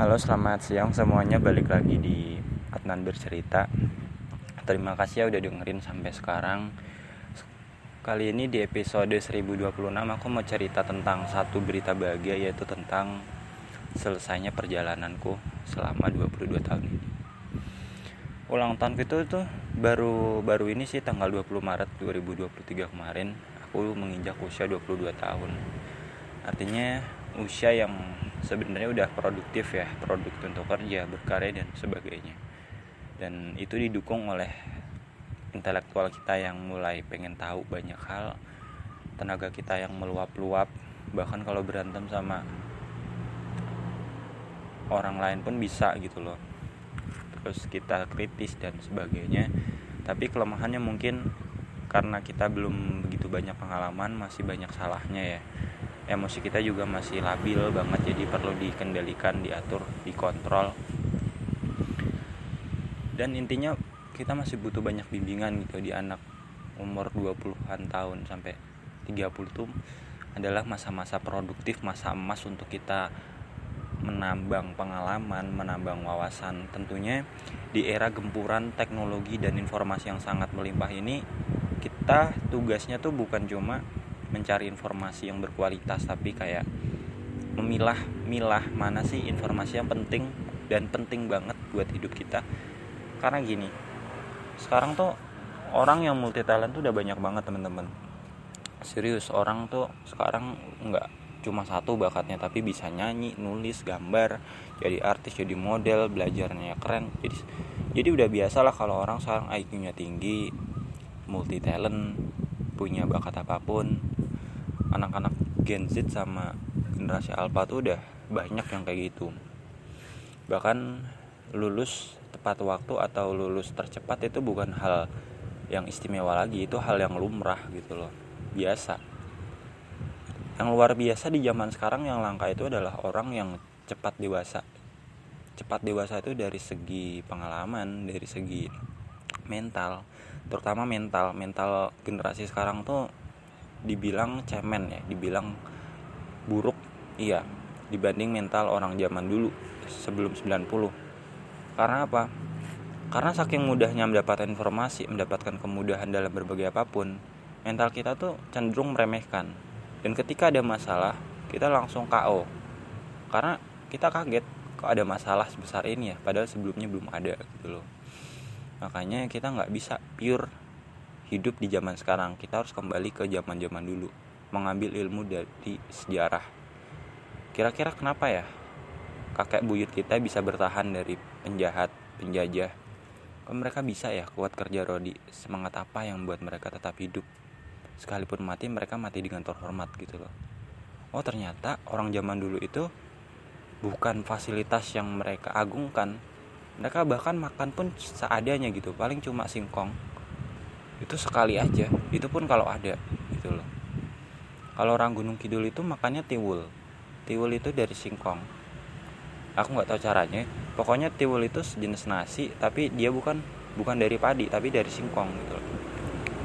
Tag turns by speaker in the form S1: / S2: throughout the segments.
S1: Halo selamat siang semuanya. Balik lagi di Adnan bercerita. Terima kasih ya udah dengerin sampai sekarang. Kali ini di episode 1026 aku mau cerita tentang satu berita bahagia yaitu tentang selesainya perjalananku selama 22 tahun ini. Ulang tahun itu tuh baru baru ini sih tanggal 20 Maret 2023 kemarin. Aku menginjak usia 22 tahun. Artinya usia yang sebenarnya udah produktif ya produk untuk kerja berkarya dan sebagainya. Dan itu didukung oleh intelektual kita yang mulai pengen tahu banyak hal tenaga kita yang meluap-luap. Bahkan kalau berantem sama orang lain pun bisa gitu loh. Terus kita kritis dan sebagainya. Tapi kelemahannya mungkin karena kita belum begitu banyak pengalaman masih banyak salahnya ya emosi kita juga masih labil banget jadi perlu dikendalikan diatur dikontrol dan intinya kita masih butuh banyak bimbingan gitu di anak umur 20-an tahun sampai 30 tuh adalah masa-masa produktif masa emas untuk kita menambang pengalaman, menambang wawasan. Tentunya di era gempuran teknologi dan informasi yang sangat melimpah ini kita tugasnya tuh bukan cuma mencari informasi yang berkualitas tapi kayak memilah milah mana sih informasi yang penting dan penting banget buat hidup kita. Karena gini sekarang tuh orang yang multi talent tuh udah banyak banget teman-teman. Serius orang tuh sekarang nggak cuma satu bakatnya tapi bisa nyanyi nulis gambar jadi artis jadi model belajarnya keren. Jadi jadi udah biasa lah kalau orang sekarang IQ-nya tinggi multi talent punya bakat apa pun anak-anak Gen Z sama generasi Alpha tuh udah banyak yang kayak gitu. Bahkan lulus tepat waktu atau lulus tercepat itu bukan hal yang istimewa lagi itu hal yang lumrah gitu loh. Biasa. Yang luar biasa di zaman sekarang yang langka itu adalah orang yang cepat dewasa. Cepat dewasa itu dari segi pengalaman dari segi mental terutama mental. Mental generasi sekarang tuh dibilang cemen ya dibilang buruk iya dibanding mental orang zaman dulu sebelum 90 karena apa? Karena saking mudahnya mendapatkan informasi mendapatkan kemudahan dalam berbagai apa pun mental kita tuh cenderung meremehkan. Dan ketika ada masalah kita langsung KO karena kita kaget kok ada masalah sebesar ini ya padahal sebelumnya belum ada gitu loh. Makanya kita nggak bisa pure hidup di zaman sekarang. Kita harus kembali ke zaman zaman dulu. Mengambil ilmu dari sejarah. Kira-kira kenapa ya kakek buyut kita bisa bertahan dari penjahat penjajah? Mereka bisa ya kuat kerja rodi? Semangat apa yang membuat mereka tetap hidup? Sekalipun mati mereka mati dengan terhormat gitu loh. Oh ternyata orang zaman dulu itu bukan fasilitas yang mereka agungkan. Mereka bahkan makan pun seadanya gitu. Paling cuma singkong itu sekali aja. Itu pun kalau ada gitu loh. Kalau orang Gunung Kidul itu makannya tiwul. Tiwul itu dari singkong. Aku nggak tahu caranya. Pokoknya tiwul itu sejenis nasi tapi dia bukan bukan dari padi tapi dari singkong gitu loh.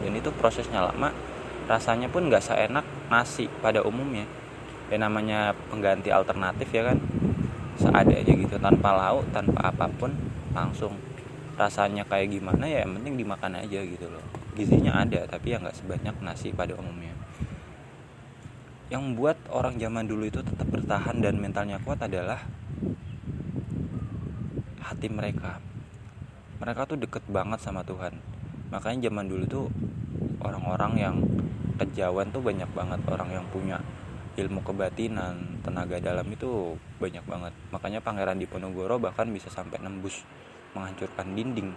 S1: Dan itu prosesnya lama rasanya pun nggak seenak nasi pada umumnya. Ya namanya pengganti alternatif ya kan? Seadanya gitu tanpa lauk tanpa apa pun langsung. Rasanya kayak gimana ya yang penting dimakan aja gitu loh gizinya ada tapi ya nggak sebanyak nasi pada umumnya. Yang membuat orang zaman dulu itu tetap bertahan dan mentalnya kuat adalah hati mereka. Mereka tuh deket banget sama Tuhan. Makanya zaman dulu tuh orang-orang yang kejauhan tuh banyak banget orang yang punya ilmu kebatinan tenaga dalam itu banyak banget. Makanya pangeran Diponegoro bahkan bisa sampai nembus menghancurkan dinding.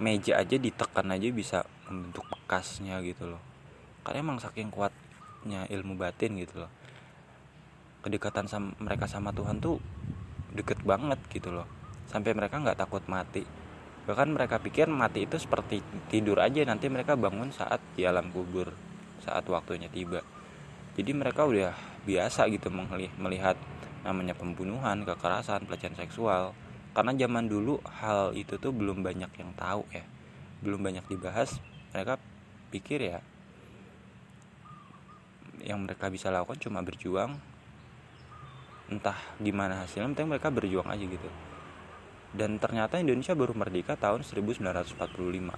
S1: Meja aja ditekan aja bisa membentuk bekasnya gitu loh. Karena emang saking kuatnya ilmu batin gitu loh. Kedekatan sama mereka sama Tuhan tuh deket banget gitu loh. Sampai mereka nggak takut mati. Bahkan mereka pikir mati itu seperti tidur aja nanti mereka bangun saat di alam kubur saat waktunya tiba. Jadi mereka udah biasa gitu melihat namanya pembunuhan kekerasan pelecehan seksual. Karena zaman dulu hal itu tuh belum banyak yang tahu ya. Belum banyak dibahas mereka pikir ya yang mereka bisa lakukan cuma berjuang entah gimana hasilnya penting mereka berjuang aja gitu. Dan ternyata Indonesia baru merdeka tahun 1945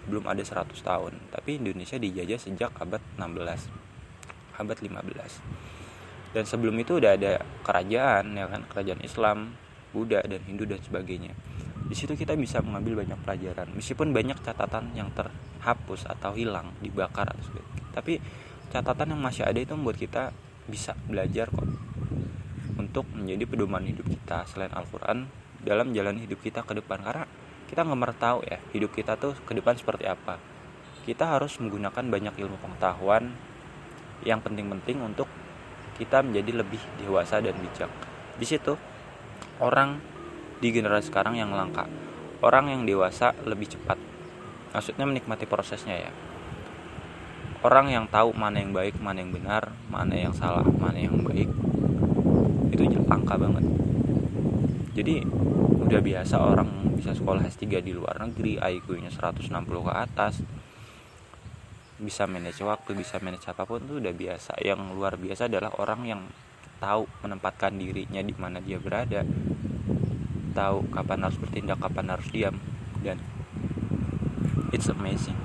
S1: belum ada 100 tahun tapi Indonesia dijajah sejak abad 16 abad 15 dan sebelum itu udah ada kerajaan ya kan kerajaan Islam Buddha dan Hindu dan sebagainya. Di situ kita bisa mengambil banyak pelajaran meskipun banyak catatan yang terhapus atau hilang dibakar atau sebagainya tapi catatan yang masih ada itu membuat kita bisa belajar kok untuk menjadi pedoman hidup kita selain Al-Quran dalam jalan hidup kita ke depan. Karena kita nggak pernah tahu ya hidup kita tuh ke depan seperti apa. Kita harus menggunakan banyak ilmu pengetahuan yang penting-penting untuk kita menjadi lebih dewasa dan bijak. Di situ orang di generasi sekarang yang langka orang yang dewasa lebih cepat maksudnya menikmati prosesnya ya. Orang yang tahu mana yang baik mana yang benar mana yang salah mana yang baik itu langka banget. Jadi udah biasa orang bisa sekolah S3 di luar negeri IQ nya 160 ke atas bisa manage waktu bisa manage apa pun tuh udah biasa. Yang luar biasa adalah orang yang tahu menempatkan dirinya di mana dia berada tahu kapan harus bertindak kapan harus diam dan it's amazing